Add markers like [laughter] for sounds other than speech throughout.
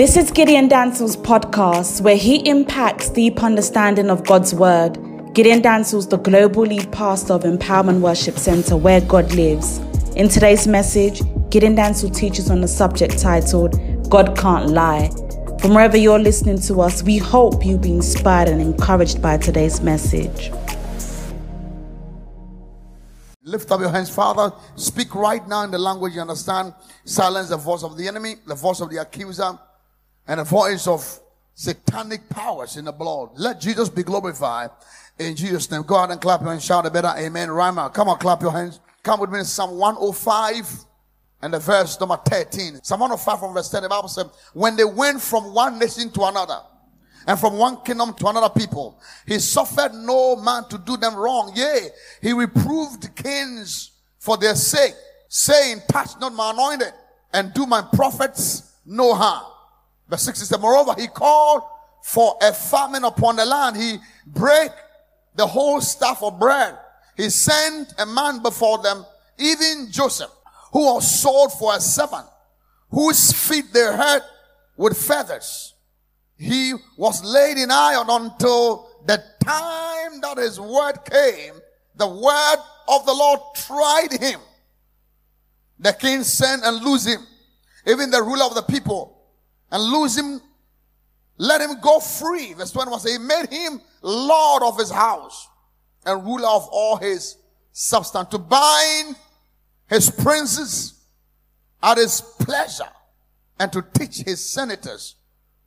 This is Gideon Danso's podcast where he impacts deep understanding of God's word. Gideon Danso's the global lead pastor of Empowerment Worship Center where God lives. In today's message, Gideon Danso teaches on the subject titled God Can't Lie. From wherever you're listening to us, we hope you'll be inspired and encouraged by today's message. Lift up your hands, Father. Speak right now in the language you understand. Silence the voice of the enemy, the voice of the accuser, and the voice of satanic powers in the blood. Let Jesus be glorified in Jesus' name. Go out and clap your hands. Shout a better amen. Rhyme out. Come on, clap your hands. Come with me in Psalm 105 and the verse number 13. Psalm 105 from verse 10. The Bible says, when they went from one nation to another, and from one kingdom to another people. He suffered no man to do them wrong. Yea, he reproved kings for their sake, saying, touch not my anointed and do my prophets no harm. Verse 6 says, moreover, he called for a famine upon the land. He break the whole staff of bread. He sent a man before them, even Joseph, who was sold for a servant, whose feet they hurt with feathers he was laid in iron until the time that his word came. The word of the Lord tried him. The king sent and lose him. Even the ruler of the people and lose him. Let him go free. Verse 21 says, he made him Lord of his house and ruler of all his substance to bind his princes at his pleasure and to teach his senators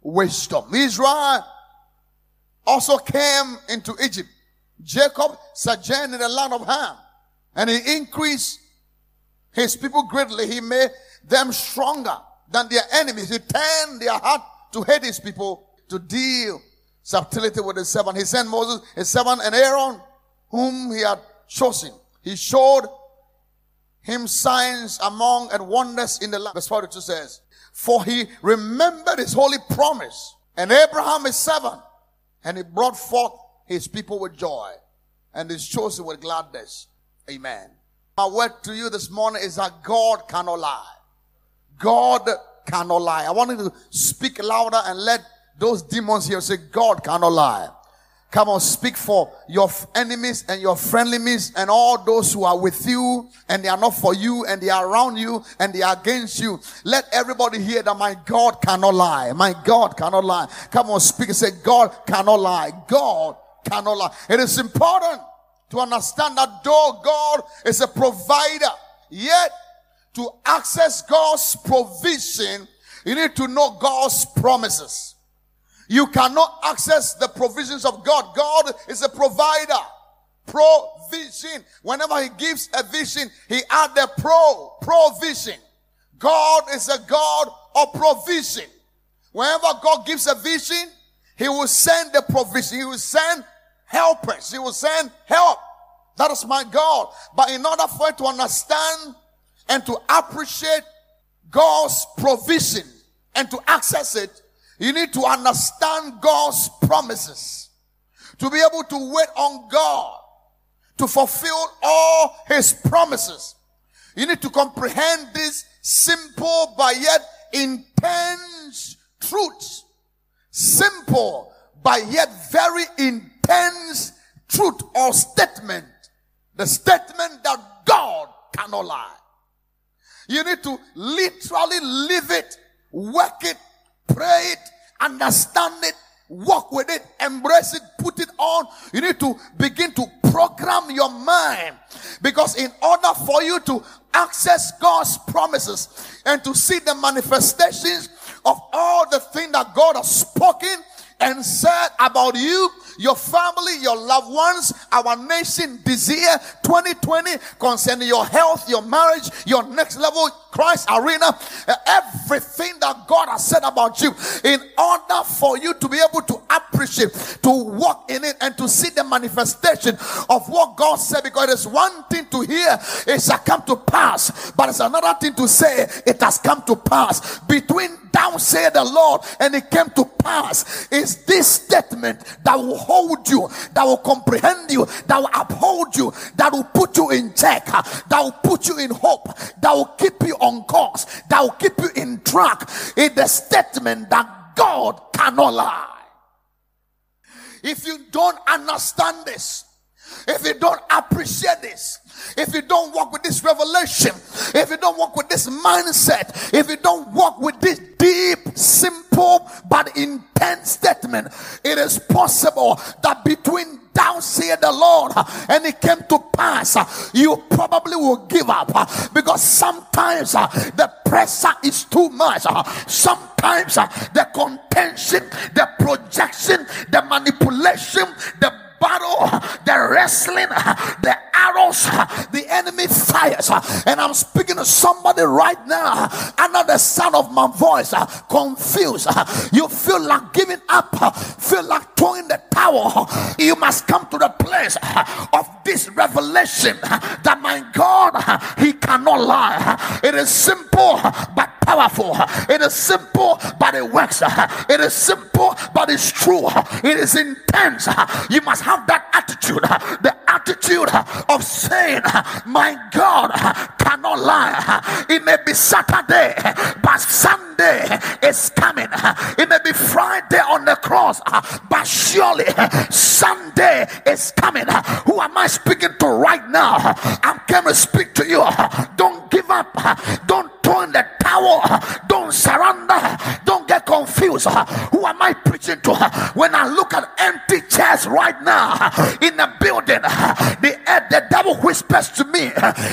wisdom. Israel also came into Egypt. Jacob sojourned in the land of Ham and he increased his people greatly. He made them stronger than their enemies. He turned their heart to hate his people to deal subtlety with his servant. He sent Moses, his servant, and Aaron, whom he had chosen. He showed him signs among and wonders in the land. Verse 42 says, for he remembered his holy promise and Abraham his servant and he brought forth his people with joy and his chosen with gladness. Amen. My word to you this morning is that God cannot lie. God cannot lie. I want you to speak louder and let those demons here say, God cannot lie. Come on, speak for your enemies and your friendlies and all those who are with you and they are not for you and they are around you and they are against you. Let everybody hear that my God cannot lie. My God cannot lie. Come on, speak and say, God cannot lie. God cannot lie. It is important to understand that though God is a provider, yet to access God's provision, you need to know God's promises. You cannot access the provisions of God. God is a provider. Provision. Whenever he gives a vision, he add the pro, provision. God is a God of provision. Whenever God gives a vision, he will send the provision. He will send helpers. He will send help. That is my God. But in order for you to understand and to appreciate God's provision and to access it, you need to understand God's promises. To be able to wait on God to fulfill all his promises. You need to comprehend this simple but yet intense truths. Simple but yet very intense truth or statement. The statement that God cannot lie. You need to literally live it, work it, pray it, understand it, walk with it, embrace it, put it on. You need to begin to program your mind because in order for you to access God's promises and to see the manifestations of all the things that God has spoken and said about you, your family, your loved ones, our nation this year, 2020, concerning your health, your marriage, your next level, Christ arena, everything that God has said about you, in order for you to be able to appreciate to walk in it and to see the manifestation of what God said. Because it's one thing to hear it shall come to pass, but it's another thing to say it has come to pass. Between down say the Lord and it came to pass is this statement that will hold you, that will comprehend you, that will uphold you, that will put you in check, that will put you in hope, that will keep you on course, that will keep you in track. It's the statement that God cannot lie. If you don't understand this, if you don't appreciate this, if you don't walk with this revelation, if you don't walk with this mindset, if you don't walk with this deep, simple, but intense statement, it is possible that between thou said the Lord, and it came to pass, you probably will give up because sometimes the pressure is too much. Sometimes the contention, the projection, the manipulation, the battle, the wrestling, the arrows, the enemy fires. And I'm speaking to somebody right now under the sound of my voice, confused. You feel like giving up, feel like throwing the towel. You must come to the place of this revelation that my God, He cannot lie. It is simple but powerful. It is simple but it works. It is simple but it's true. It is intense. You must have that attitude, the attitude of saying, My God cannot lie. It may be Saturday, but Sunday is coming. It may be Friday on the cross, but surely Sunday is coming. Who am I speaking to right now? I'm going to speak to you. Don't give up. Don't the towel. Don't surrender. Don't confused. Who am I preaching to? When I look at empty chairs right now in the building, the, the devil whispers to me,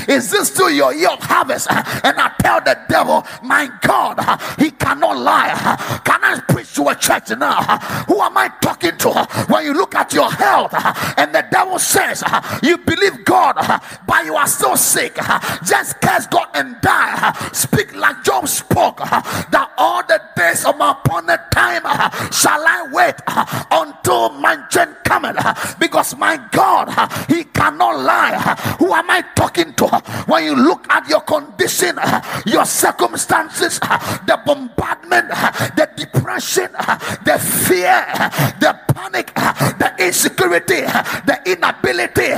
Is this still your year of harvest? And I tell the devil, My God, he cannot lie. Can I preach to a church now? Who am I talking to? When you look at your health and the devil says, You believe God, but you are still sick, just curse God and die speak like Job spoke that all the days of my appointed time uh, shall I wait uh, until my gen cometh uh, because my God he cannot lie. Who am I talking to? When you look at your condition, your circumstances, the bombardment, the depression, the fear, the panic, the insecurity, inability,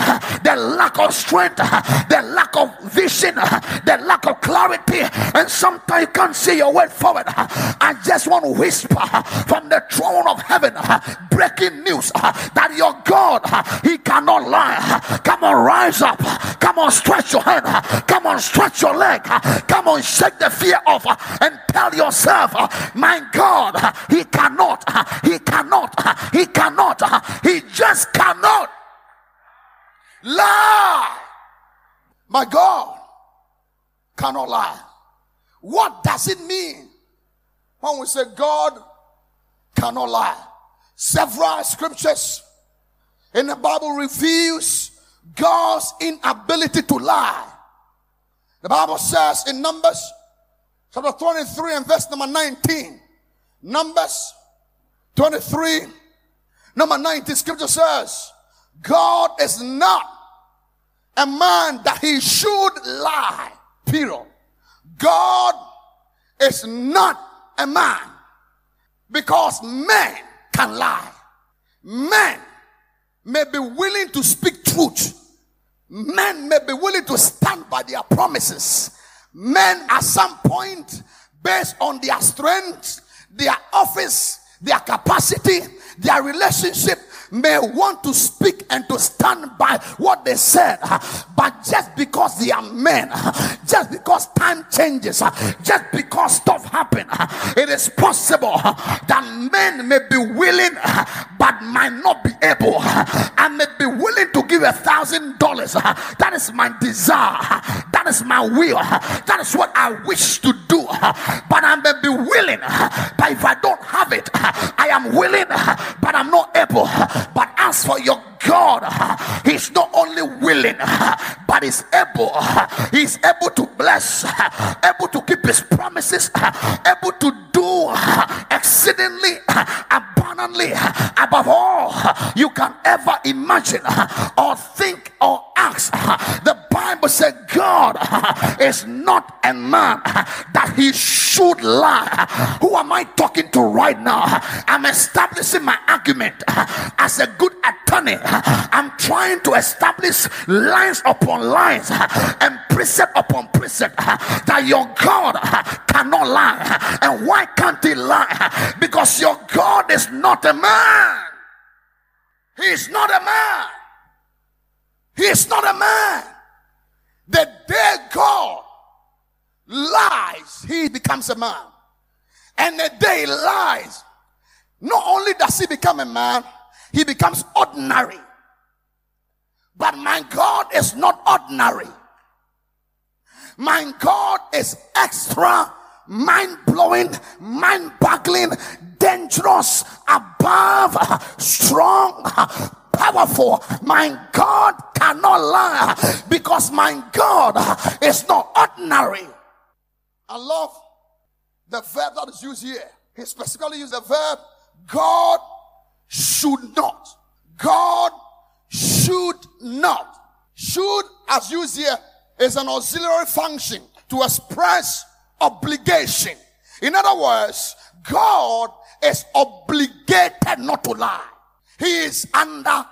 the lack of strength, the lack of vision, the lack of clarity, and sometimes you can't see your way forward. I just want to whisper from the throne of heaven breaking news that your God, He cannot lie. Come on, rise up. Come on, stretch your hand. Come on, stretch your leg. Come on, shake the fear off and tell yourself, My God, He cannot, He cannot, He cannot, He just cannot lie. My God cannot lie. What does it mean when we say God cannot lie? Several scriptures in the Bible reveals God's inability to lie. The Bible says in Numbers chapter 23 and verse number 19. Numbers 23, number 19, scripture says, God is not a man that he should lie. Period. God is not a man because men can lie. Men may be willing to speak truth. Men may be willing to stand by their promises. Men at some point, based on their strength, their office, their capacity, their relationship, may want to speak and to stand by what they said, uh, but just because they are men, uh, just because time changes, uh, just because stuff happen, it is possible that men may be willing but might not be able. I may be willing to give a thousand dollars. That is my desire. That is my will. That is what I wish to do. But I may be willing. But if I don't have it, I am willing, but I'm not able. But as for your God, He's not only willing, but He's able. He's able to bless, able to keep His promises, able to do exceedingly abundantly above all you can ever imagine or think or ask. The Bible said God is not a man that he should lie. Who am I talking to right now? I'm establishing my argument as a good attorney. I'm trying to establish lines upon lines and precept upon precept that your God cannot lie. And why can't he lie? Because your God is not a man. He is not a man. He is not a man. The day God lies, he becomes a man. And the day lies, not only does he become a man, he becomes ordinary. But my God is not ordinary. My God is extra, mind blowing, mind boggling, dangerous, above, strong, powerful. My God cannot lie because my God is not ordinary. I love the verb that is used here. He specifically used the verb God should not. God should not. Should, as used here, is an auxiliary function to express obligation. In other words, God is obligated not to lie. He is under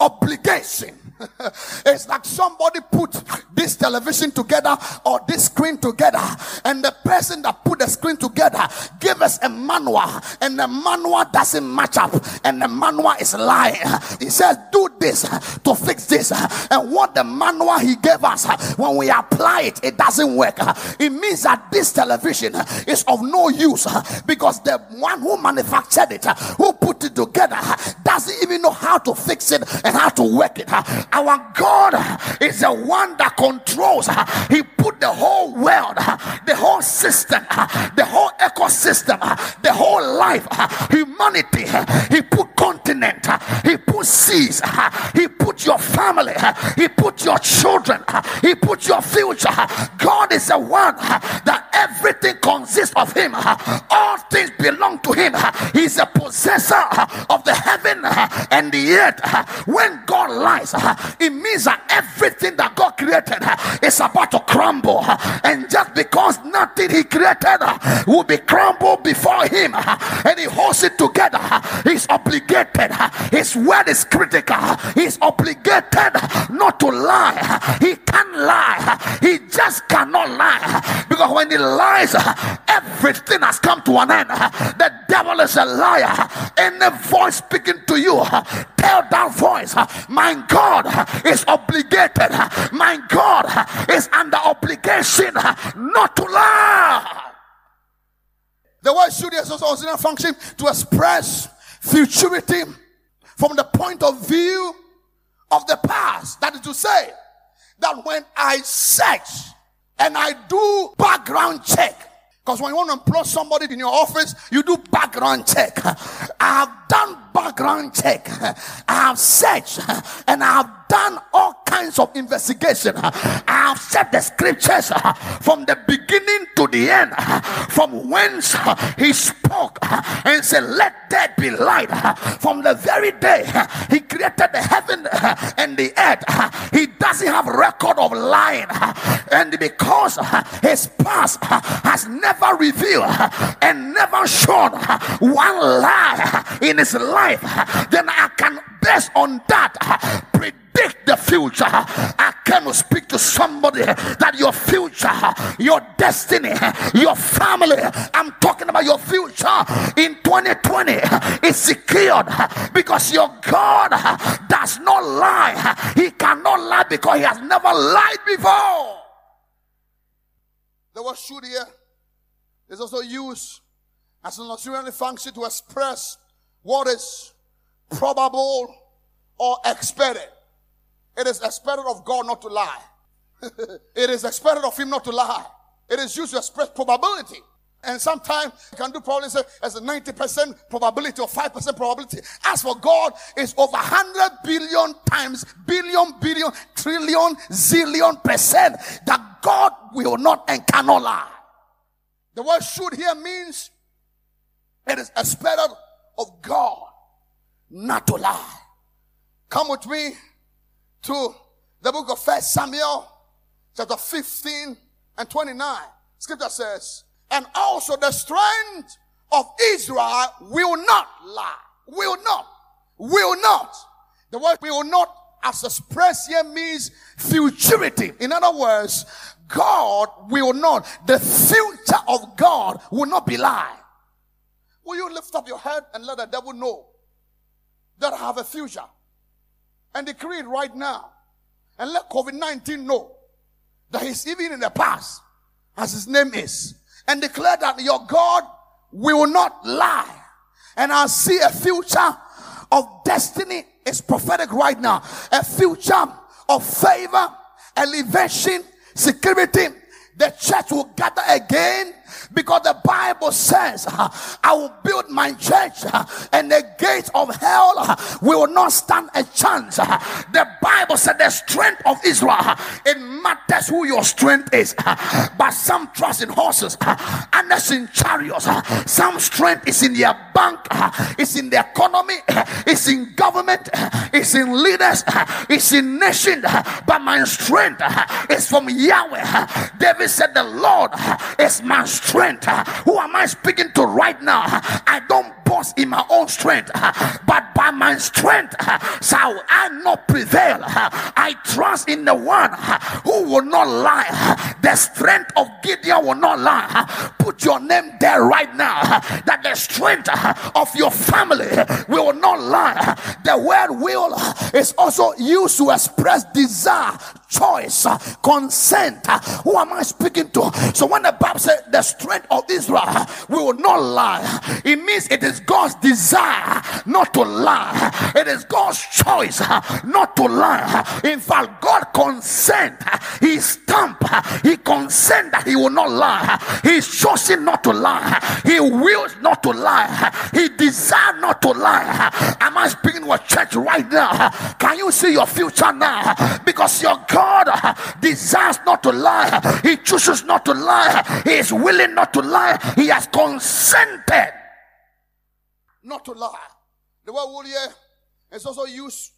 obligation. [laughs] it's like somebody put this television together or this screen together, and the person that put the screen together gave us a manual, and the manual doesn't match up, and the manual is lying. He says, Do this to fix this, and what the manual he gave us when we apply it, it doesn't work. It means that this television is of no use because the one who manufactured it, who put it together, doesn't even know how to fix it and how to work it. Our God is the one that controls. He put the whole world, the whole system, the whole ecosystem, the whole life, humanity. He put continent, he put seas, he put your family, he put your children, he put your future. God is the one that everything consists of him. All things belong to him. He's a possessor of the heaven and the earth. When God lies, it means that everything that God created is about to crumble. And just because nothing He created will be crumbled before Him and He holds it together, He's obligated. His word is critical. He's obligated not to lie. He can't lie. He just cannot lie. Because when He lies, everything has come to an end. The devil is a liar. Any voice speaking to you, tell that voice, My God is obligated. My God is under obligation not to lie. The word should is also a function to express futurity from the point of view of the past. That is to say, that when I search and I do background check, because when you want to employ somebody in your office, you do background check. I have done background check. I have searched and I have done all kinds of investigation. Uh, I have set the scriptures uh, from the beginning to the end, uh, from whence he spoke and said, Let there be light. From the very day he created the heaven and the earth, he doesn't have record of lying. And because his past has never revealed and never shown one lie in his life, then I can, based on that, predict the future. I to speak to somebody that your future, your destiny, your family, I'm talking about your future in 2020 is secured because your God does not lie. He cannot lie because he has never lied before. The word should here is also used as an auxiliary function to express what is probable or expected. It is expected of God not to lie. [laughs] it is expected of Him not to lie. It is used to express probability. And sometimes you can do probably say as a 90% probability or 5% probability. As for God, it's over 100 billion times, billion, billion, trillion, zillion percent that God will not and cannot lie. The word should here means it is expected of God not to lie. Come with me to the book of First Samuel, chapter 15 and 29. Scripture says, and also the strength of Israel will not lie. Will not. Will not. The word will not as expressed here means futurity. In other words, God will not, the future of God will not be lie. Will you lift up your head and let the devil know that I have a future? And decree it right now. And let COVID 19 know that he's even in the past, as his name is. And declare that your God will not lie. And I see a future of destiny is prophetic right now. A future of favor, elevation, security. The church will gather again because the Bible says, uh, I will build my church uh, and the gates of hell uh, will not stand a chance. The Bible said the strength of Israel, it matters who your strength is. But some trust in horses, others in chariots. Some strength is in their bank, it's in the economy, it's in government, it's in leaders, it's in nation. But my strength is from Yahweh. David said, The Lord is my strength strength. Who am I speaking to right now? I don't boast in my own strength, but by my strength shall I not prevail. I trust in the one who will not lie. The strength of Gideon will not lie. Put your name there right now. That the strength of your family will not lie. The word will is also used to express desire, choice, consent. Who am I speaking to? So when the Bible says the strength of Israel we will not lie, it means it is God's desire not to lie. It is God's choice not to lie. In fact, God consent. He stamp. He consent that he will not lie. He's chosen not to lie. He wills not to lie. He desires not to lie. Am I speaking to a church right now? Can you see your future now? Because your God desires not to lie. He chooses not to lie. He is willing not to lie. He has consented not to lie. The word will here is also used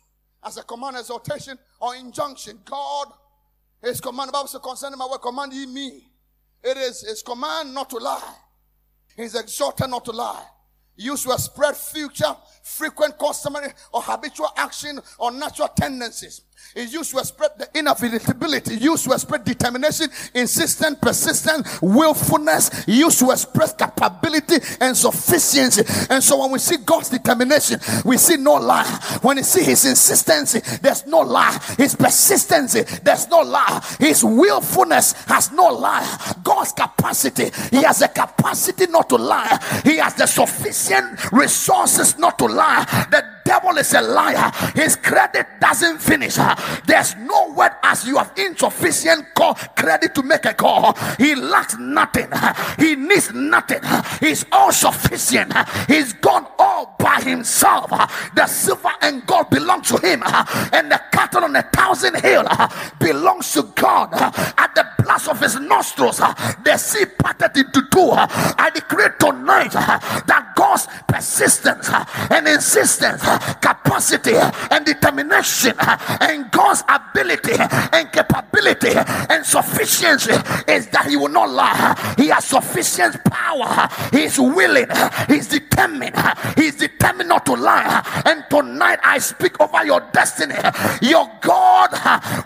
as a command, exhortation, or injunction. God is command. The Bible says, concerning my word, command ye me. It is his command not to lie. He's exhorted not to lie. Used to spread future, frequent, customary, or habitual action or natural tendencies. It's used to express the inevitability, used to express determination, insistence, persistence, willfulness, used to express capability and sufficiency. And so when we see God's determination, we see no lie. When we see his insistency, there's no lie. His persistency, there's no lie. His willfulness has no lie. God's capacity, he has the capacity not to lie. He has the sufficient resources not to lie. The devil is a liar. His credit doesn't finish. There's no word as you have insufficient call credit to make a call. He lacks nothing. He needs nothing. He's all sufficient. He's gone all by himself. The silver and gold belong to him, and the cattle on a thousand hill belongs to God. At the of his nostrils, uh, the sea parted into two. Uh, I decree tonight uh, that God's persistence and insistence capacity and determination and God's ability and capability and sufficiency is that he will not lie. He has sufficient power. He's willing. He's determined. He's determined not to lie. And tonight I speak over your destiny. Your God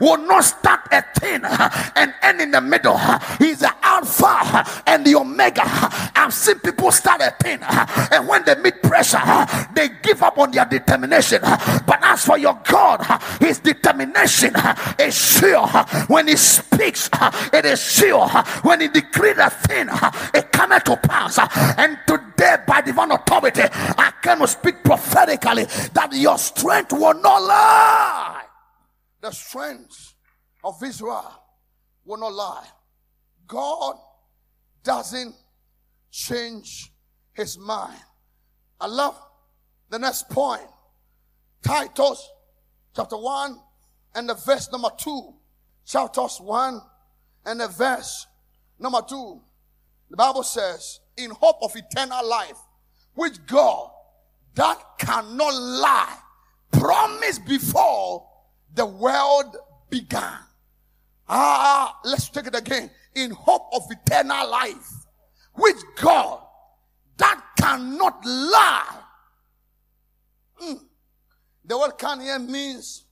will not start a thing and end in the middle. He's the Alpha and the Omega. I've seen people start a thing and when they meet pressure, they give up on their determination. But as for your God, his determination is sure. When he speaks, it is sure. When he decrees a thing, it cometh to pass. And today, by divine authority, I can speak prophetically that your strength will not lie. The strength of Israel will not lie. God doesn't change his mind. I love the next point. Titus chapter 1 and the verse number 2. Titus 1 and the verse number 2. The Bible says, in hope of eternal life, which God that cannot lie, promised before the world began. Ah, let's take it again. In hope of eternal life, which God that cannot lie. Mm. The word can here means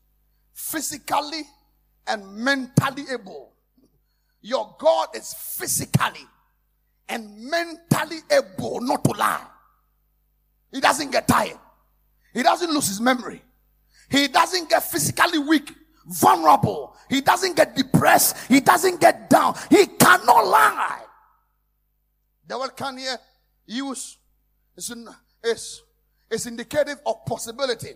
physically and mentally able. Your God is physically and mentally able not to lie. He doesn't get tired. He doesn't lose his memory. He doesn't get physically weak, vulnerable. He doesn't get depressed. He doesn't get down. He cannot lie. The word can here use is, is, is indicative of possibility.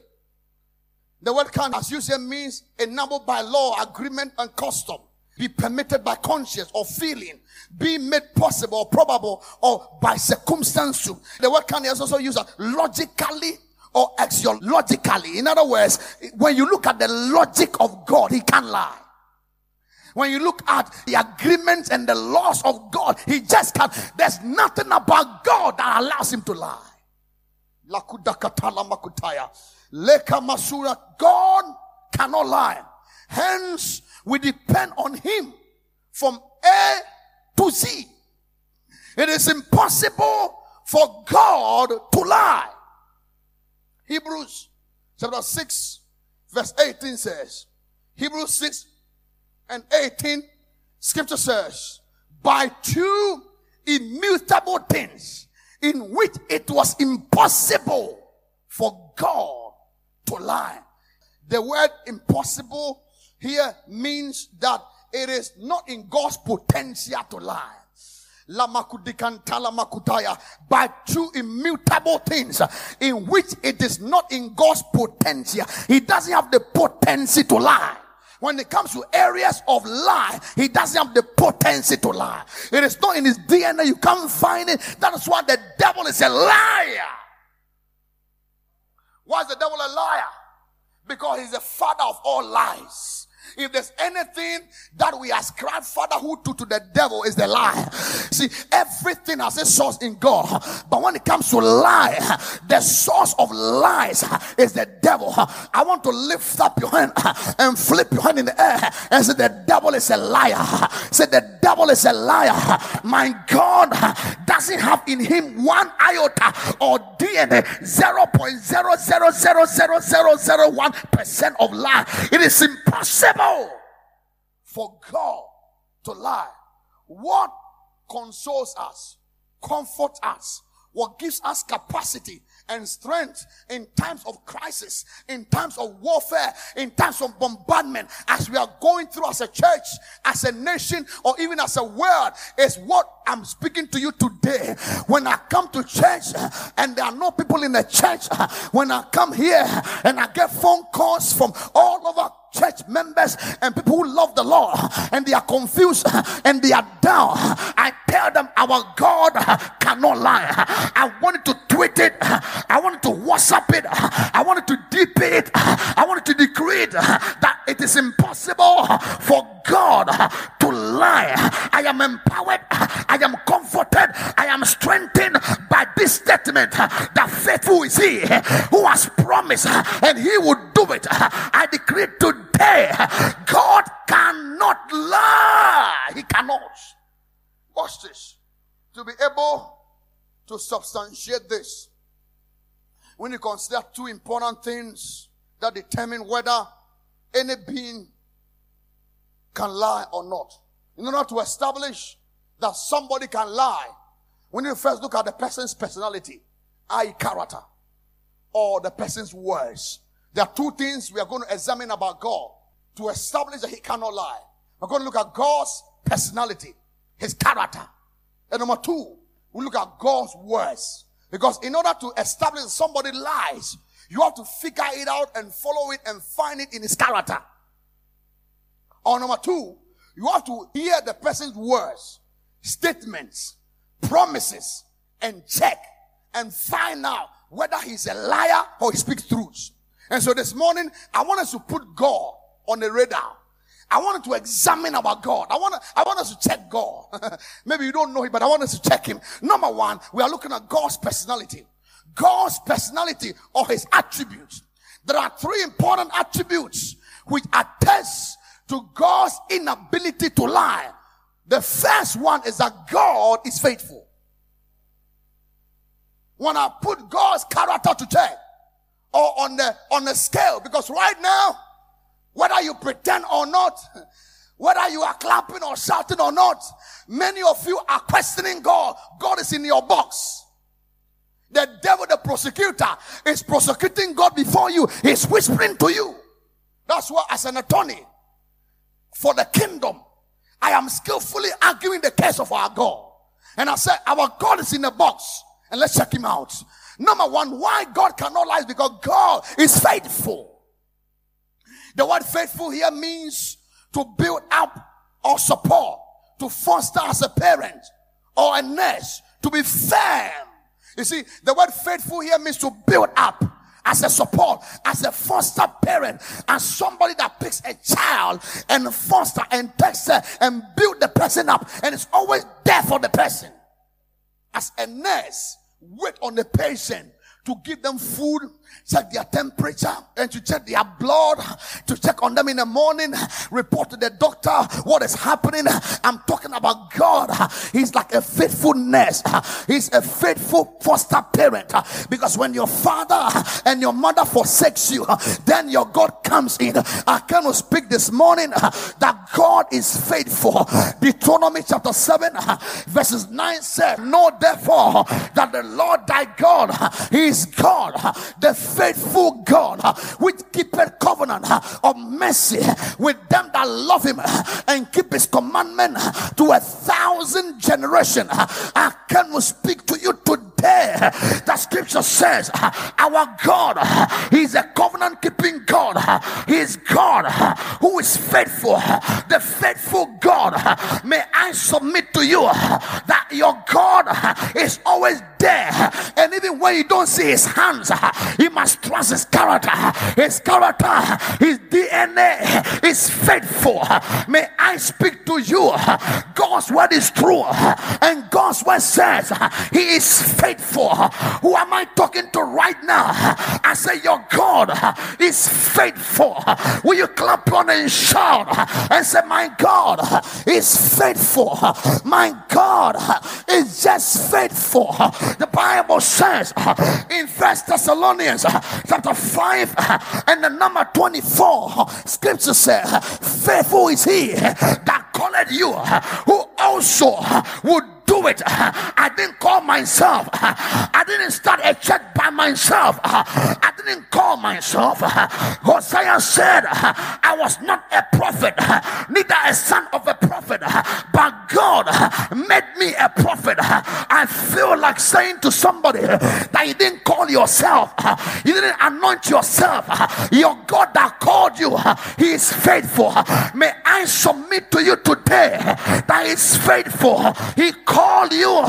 The word can, as say, means enabled by law, agreement, and custom. Be permitted by conscience or feeling. Be made possible or probable or by circumstance. The word can is also used logically or axiologically. In other words, when you look at the logic of God, He can't lie. When you look at the agreements and the laws of God, He just can't. There's nothing about God that allows Him to lie. Leka Masura, God cannot lie. Hence, we depend on Him from A to Z. It is impossible for God to lie. Hebrews chapter 6, verse 18 says, Hebrews 6 and 18, scripture says, by two immutable things in which it was impossible for God to lie. The word impossible here means that it is not in God's potential to lie. By two immutable things in which it is not in God's potential. He doesn't have the potency to lie. When it comes to areas of lie, he doesn't have the potency to lie. It is not in his DNA. You can't find it. That is why the devil is a liar. Why is the devil a liar? Because he's the father of all lies. If there's anything that we ascribe fatherhood to to the devil is the lie. See, everything has a source in God. But when it comes to lie, the source of lies is the devil. I want to lift up your hand and flip your hand in the air and say the devil is a liar. Say the devil is a liar. My God doesn't have in him one iota or DNA 0.0000001% of lie. It is impossible for God to lie. What consoles us, comforts us, what gives us capacity and strength in times of crisis, in times of warfare, in times of bombardment, as we are going through as a church, as a nation, or even as a world, is what I'm speaking to you today. When I come to church and there are no people in the church, when I come here and I get phone calls from all over church members and people who love the Lord and they are confused and they are down. I tell them our God cannot lie. I wanted to tweet it. I wanted to WhatsApp it. I wanted to deep it. I wanted to decree it that it is impossible for God to lie. I am empowered. I am comforted. I am strengthened by this statement that faithful is he who has promised and he will do it. I decree today God cannot lie. He cannot. Watch this. To be able to substantiate this, when you consider two important things that determine whether any being can lie or not. In order to establish that somebody can lie, we need to first look at the person's personality, i.e., character, or the person's words. There are two things we are going to examine about God to establish that he cannot lie. We're going to look at God's personality, his character. And number two, we look at God's words. Because in order to establish somebody lies, you have to figure it out and follow it and find it in his character. Or number two, you have to hear the person's words, statements, promises, and check and find out whether he's a liar or he speaks truth. And so this morning, I want us to put God on the radar. I wanted to examine our God. I want, I want us to check God. [laughs] Maybe you don't know him, but I want us to check him. Number one, we are looking at God's personality. God's personality or his attributes. There are three important attributes which attest to God's inability to lie. The first one is that God is faithful. When I put God's character to check or on the on the scale, because right now, whether you pretend or not, [laughs] whether you are clapping or shouting or not, many of you are questioning God. God is in your box. The devil, the prosecutor, is prosecuting God before you. He's whispering to you. That's why, as an attorney for the kingdom, I am skillfully arguing the case of our God. And I said, Our God is in the box, and let's check him out. Number one, why God cannot lie because God is faithful. The word faithful here means to build up or support, to foster as a parent or a nurse, to be firm you see, the word faithful here means to build up as a support, as a foster parent, as somebody that picks a child and foster and takes her and build the person up and is always there for the person. As a nurse, wait on the patient to give them food, check their temperature, and to check their blood, to check on them in the morning, report to the doctor what is happening. I'm talking about God. He's like a faithful nurse. He's a faithful foster parent. Because when your father and your mother forsakes you, then your God comes in. I cannot speak this morning that God is faithful. Deuteronomy chapter 7, verses 9 said, Know therefore that the Lord thy God, he is God, the faithful God, which keepeth covenant of mercy with them that love him and keep his commandment to a thousand generations. I can speak to you today. The scripture says, Our God, is a covenant keeping God. He is God who is faithful, the faithful God. May I submit to you that your God is always there, and even when you don't see his hands, you must trust his character. His character, his DNA is faithful. May I speak to you? God's word is true, and God's word says he is faithful. Who am I talking to right now? I say, Your God is faithful. Will you clap on and shout and say, My God is faithful? My God is just faithful. The Bible says in First Thessalonians chapter 5 and the number 24, scripture says, Faithful is he that called you, who also would it. I didn't call myself. I didn't start a church by myself. I didn't call myself. Hosea said, I was not a prophet, neither a son of a prophet, but God made me a prophet. I feel like saying to somebody that you didn't call yourself, you didn't anoint yourself. Your God that called you, He is faithful. May I submit to you today that He is faithful. He called you,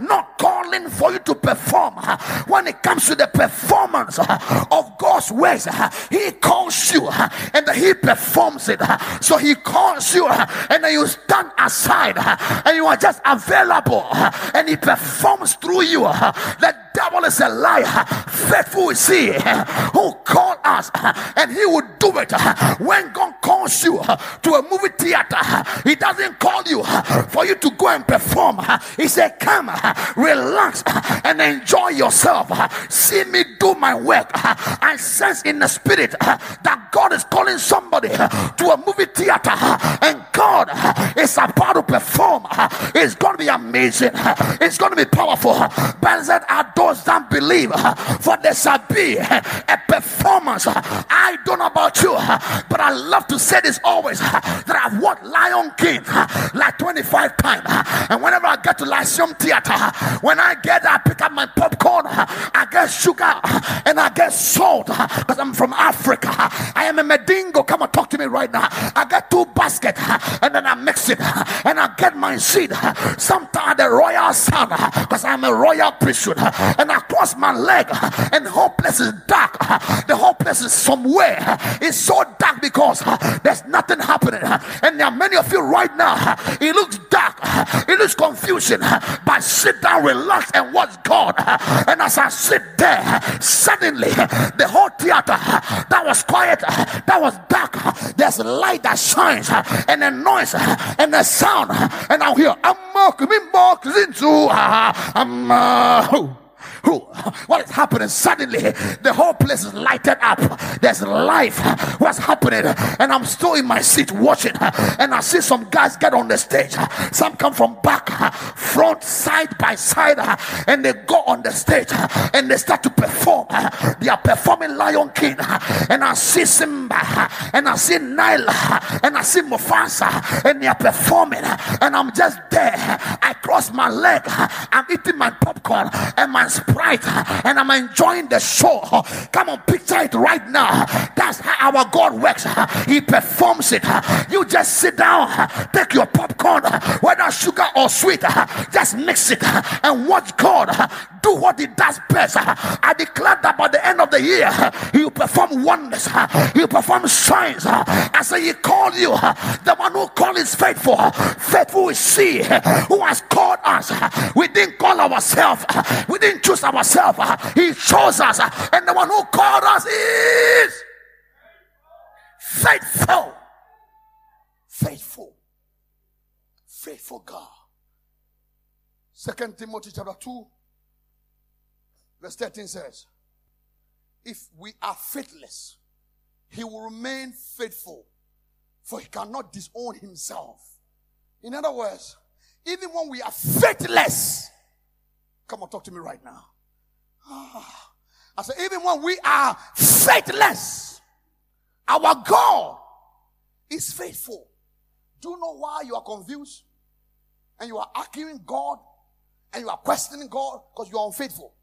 not calling for you to perform. When it comes to the performance of God's ways, He calls you and He performs it. So He calls you and then you stand aside and you are just available and He performs through you. The devil is a liar. Faithful is He who called us and He will do it. When God calls you to a movie theater, He doesn't call you for you to go and perform. He said, Come, relax, and enjoy yourself. See me do my work. I sense in the spirit that God is calling somebody uh, to a movie theater, uh, and God uh, is about to perform. It's going to be amazing, it's going to be powerful. Blessed are those that believe, for there shall be a performance. I don't know about you, but I love to say this always that I've watched Lion King like 25 times, and whenever I get to Lyceum Theater, when I get there, I pick up my popcorn, I get sugar, and I get salt because I'm from Africa. I am a Medingo. Come and talk to me right now. I got two baskets, and and then I mix it and I get my seed. Sometimes the royal son, because I'm a royal priesthood, and I cross my leg, and the whole place is dark. The whole place is somewhere. It's so dark because there's nothing happening. And there are many of you right now. It looks dark, it looks confusion. But sit down, relax, and watch God. And as I sit there, suddenly the whole theater that was quiet, that was dark, there's light that shines, and a noise, and a sound, and I hear, I'm into, I'm. Who? What is happening? Suddenly, the whole place is lighted up. There's life. What's happening? And I'm still in my seat watching. And I see some guys get on the stage. Some come from back, front, side by side, and they go on the stage and they start to perform. They are performing Lion King, and I see Simba, and I see Nala, and I see Mufasa, and they are performing, and I'm just there. I cross my leg. I'm eating my popcorn and my sprite and I'm enjoying the show. Come on, picture it right now. That's how our God works. He performs it. You just sit down, take your popcorn, whether sugar or sweet, just mix it and watch God do what He does best. I declare that by the end of the year, He will perform wonders, He will perform signs. I say, He called you, the one who called is faithful. Faithful is He who has called us. We didn't call ourselves, we didn't choose ourselves. He chose us, and the one who called us is faithful. Faithful. Faithful God. Second Timothy chapter 2, verse 13 says, If we are faithless, he will remain faithful, for he cannot disown himself. In other words, even when we are faithless, Come on, talk to me right now. Ah. I said, even when we are faithless, our God is faithful. Do you know why you are confused? And you are arguing God and you are questioning God because you are unfaithful.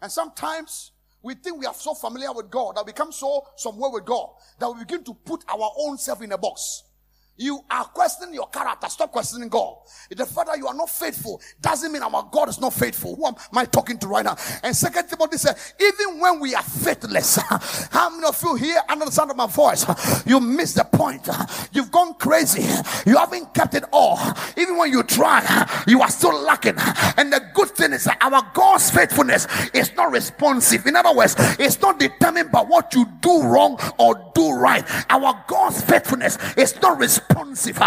And sometimes we think we are so familiar with God that we become so somewhere with God that we begin to put our own self in a box. You are questioning your character. Stop questioning God. The fact that you are not faithful doesn't mean our God is not faithful. Who am I talking to right now? And second Timothy said, even when we are faithless, [laughs] how many of you here under the sound of my voice, you miss the point? You've gone crazy. You haven't kept it all. Even when you try, you are still lacking. And the good thing is that our God's faithfulness is not responsive. In other words, it's not determined by what you do wrong or do right. Our God's faithfulness is not responsive.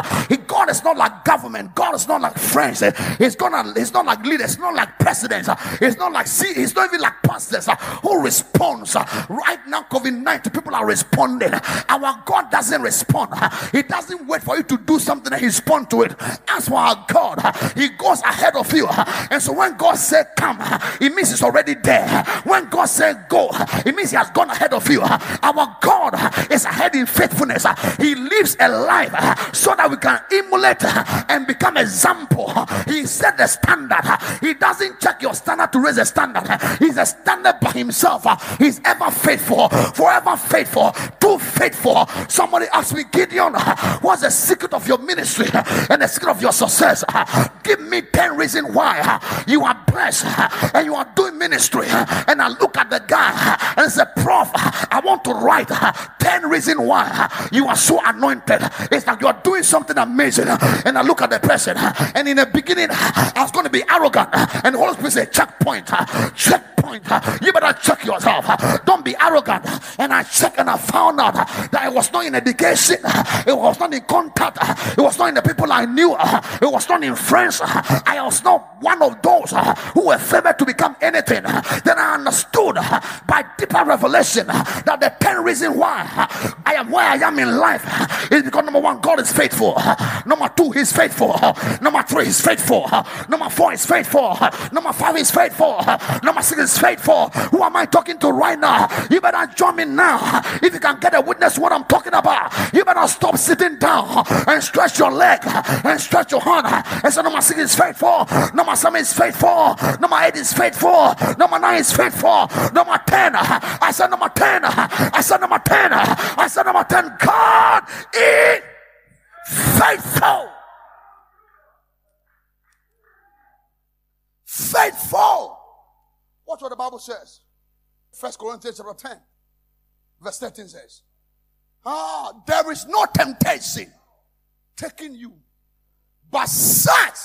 God is not like government. God is not like friends. He's gonna. He's not like leaders. He's not like presidents. He's not like see. He's not even like pastors who responds. Right now, COVID nineteen people are responding. Our God doesn't respond. He doesn't wait for you to do something and respond to it. As for our God, He goes ahead of you. And so when God said come, it means He's already there. When God said go, it means He has gone ahead of you. Our God is ahead in faithfulness. He lives a life so that we can emulate and become example. He set the standard. He doesn't check your standard to raise the standard. He's a standard by himself. He's ever faithful, forever faithful, too faithful. Somebody asked me, Gideon, what's the secret of your ministry and the secret of your success? Give me 10 reasons why you are blessed and you are doing ministry. And I look at the guy and say, Prof, I want to write uh, 10 reasons why uh, you are so anointed. It's like you are doing something amazing. Uh, and I look at the person, and in the beginning, I was going to be arrogant. And the Holy Spirit said, checkpoint, checkpoint. You better check yourself. Don't be arrogant. And I checked and I found out that it was not in education, it was not in contact, it was not in the people I knew, it was not in friends. I was not one of those who were favored to become anything. Then I understood by deeper revelation that the 10 reasons why I am where I am in life is because number one, God is faithful. Number two, He's faithful. Number three, He's faithful. Number four, He's faithful. Number five, He's faithful. Number six, faithful. Who am I talking to right now? You better join me now. If you can get a witness what I'm talking about, you better stop sitting down and stretch your leg and stretch your hand and say, Number six is faithful. Number seven is faithful. Number eight is faithful. Number nine is faithful. Number ten, I said number ten. I said number ten. I said number ten. God is faithful. Faithful. Watch what the Bible says. First Corinthians chapter 10, verse 13 says, Ah, there is no temptation taking you, but such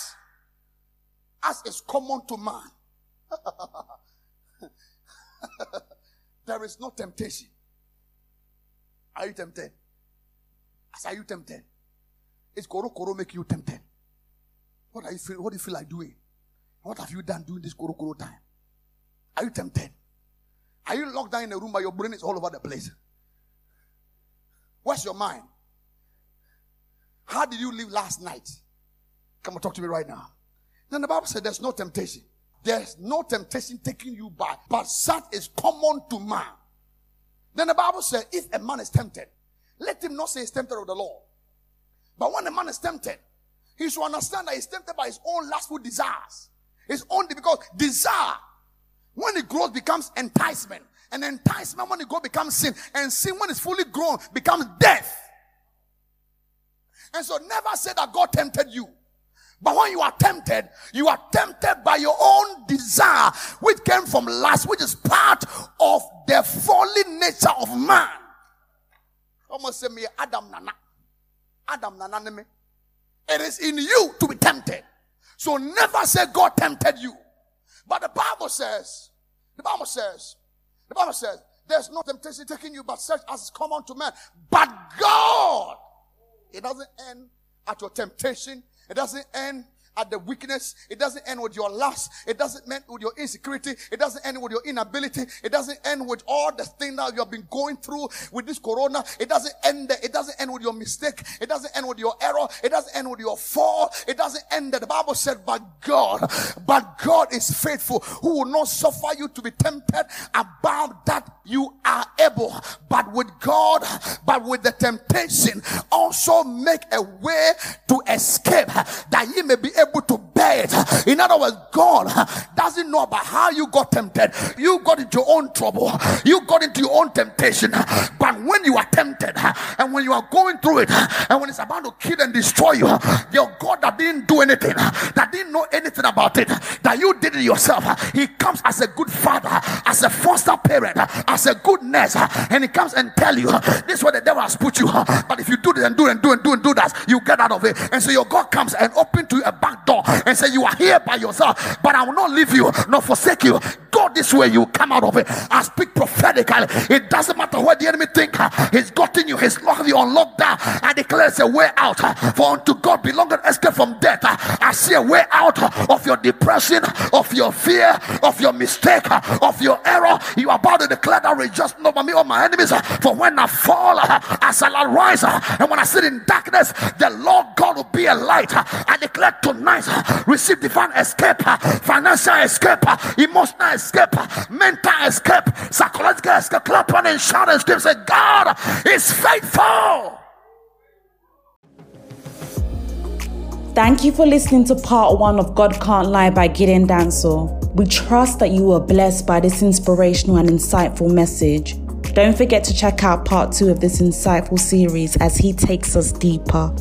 as is common to man. [laughs] there is no temptation. Are you tempted? As are you tempted? Is koro koro make you tempted? What are you feel? What do you feel like doing? What have you done during this koro koro time? Are you tempted? Are you locked down in a room but your brain is all over the place? Where's your mind? How did you live last night? Come and talk to me right now. Then the Bible said there's no temptation. There's no temptation taking you by, but such is common to man. Then the Bible said, if a man is tempted, let him not say he's tempted of the Lord. But when a man is tempted, he should understand that he's tempted by his own lustful desires. His own, because desire, when it grows, becomes enticement. And enticement, when it grows, becomes sin. And sin, when it's fully grown, becomes death. And so never say that God tempted you. But when you are tempted, you are tempted by your own desire, which came from lust, which is part of the fallen nature of man. Almost say me, Adam Nana. Adam Nana me. It is in you to be tempted. So never say God tempted you. But the Bible says, the Bible says, the Bible says, there's no temptation taking you but such as is common to man. But God, it doesn't end at your temptation. It doesn't end at the weakness. It doesn't end with your lust. It doesn't end with your insecurity. It doesn't end with your inability. It doesn't end with all the things that you have been going through with this corona. It doesn't end there. It doesn't end with your mistake. It doesn't end with your error. It doesn't end with your fall. It doesn't end there. The Bible said, but God, but God is faithful who will not suffer you to be tempted above that you are able. But with God, but with the temptation, also make a way to escape that ye may be able to bear it. In other words, God doesn't know about how you got tempted. You got into your own trouble. You got into your own temptation. But when you are tempted and when you are going through it and when it's about to kill and destroy you, your God that didn't do anything, that didn't know anything about it, that you did it yourself, He comes as a good father, as a foster parent, as a good nurse, and He comes and tell you, this is where the devil has put you. But if you do this and do and do and do and do that, you get out of it. And so your God comes and open to you a back door and say, You are here by yourself, but I will not leave you nor forsake you. Go this way, you come out of it. I speak prophetically. It doesn't matter what the enemy think. He's gotten you, he's locked you on lockdown. I declare it's a way out. For unto God belong an escape from death. I see a way out of your depression, of your fear, of your mistake, of your error. You are about to declare that rejoice by me or my enemies. For when I fall, I shall arise. And when I sit in darkness, the Lord God will be a light. I declare tonight, Uh, receive divine escape, uh, financial escape, uh, emotional escape, mental escape, psychological escape. Clap on and shout and scream, say, God is faithful. Thank you for listening to part one of God Can't Lie by Gideon Danso. We trust that you were blessed by this inspirational and insightful message. Don't forget to check out part two of this insightful series as he takes us deeper.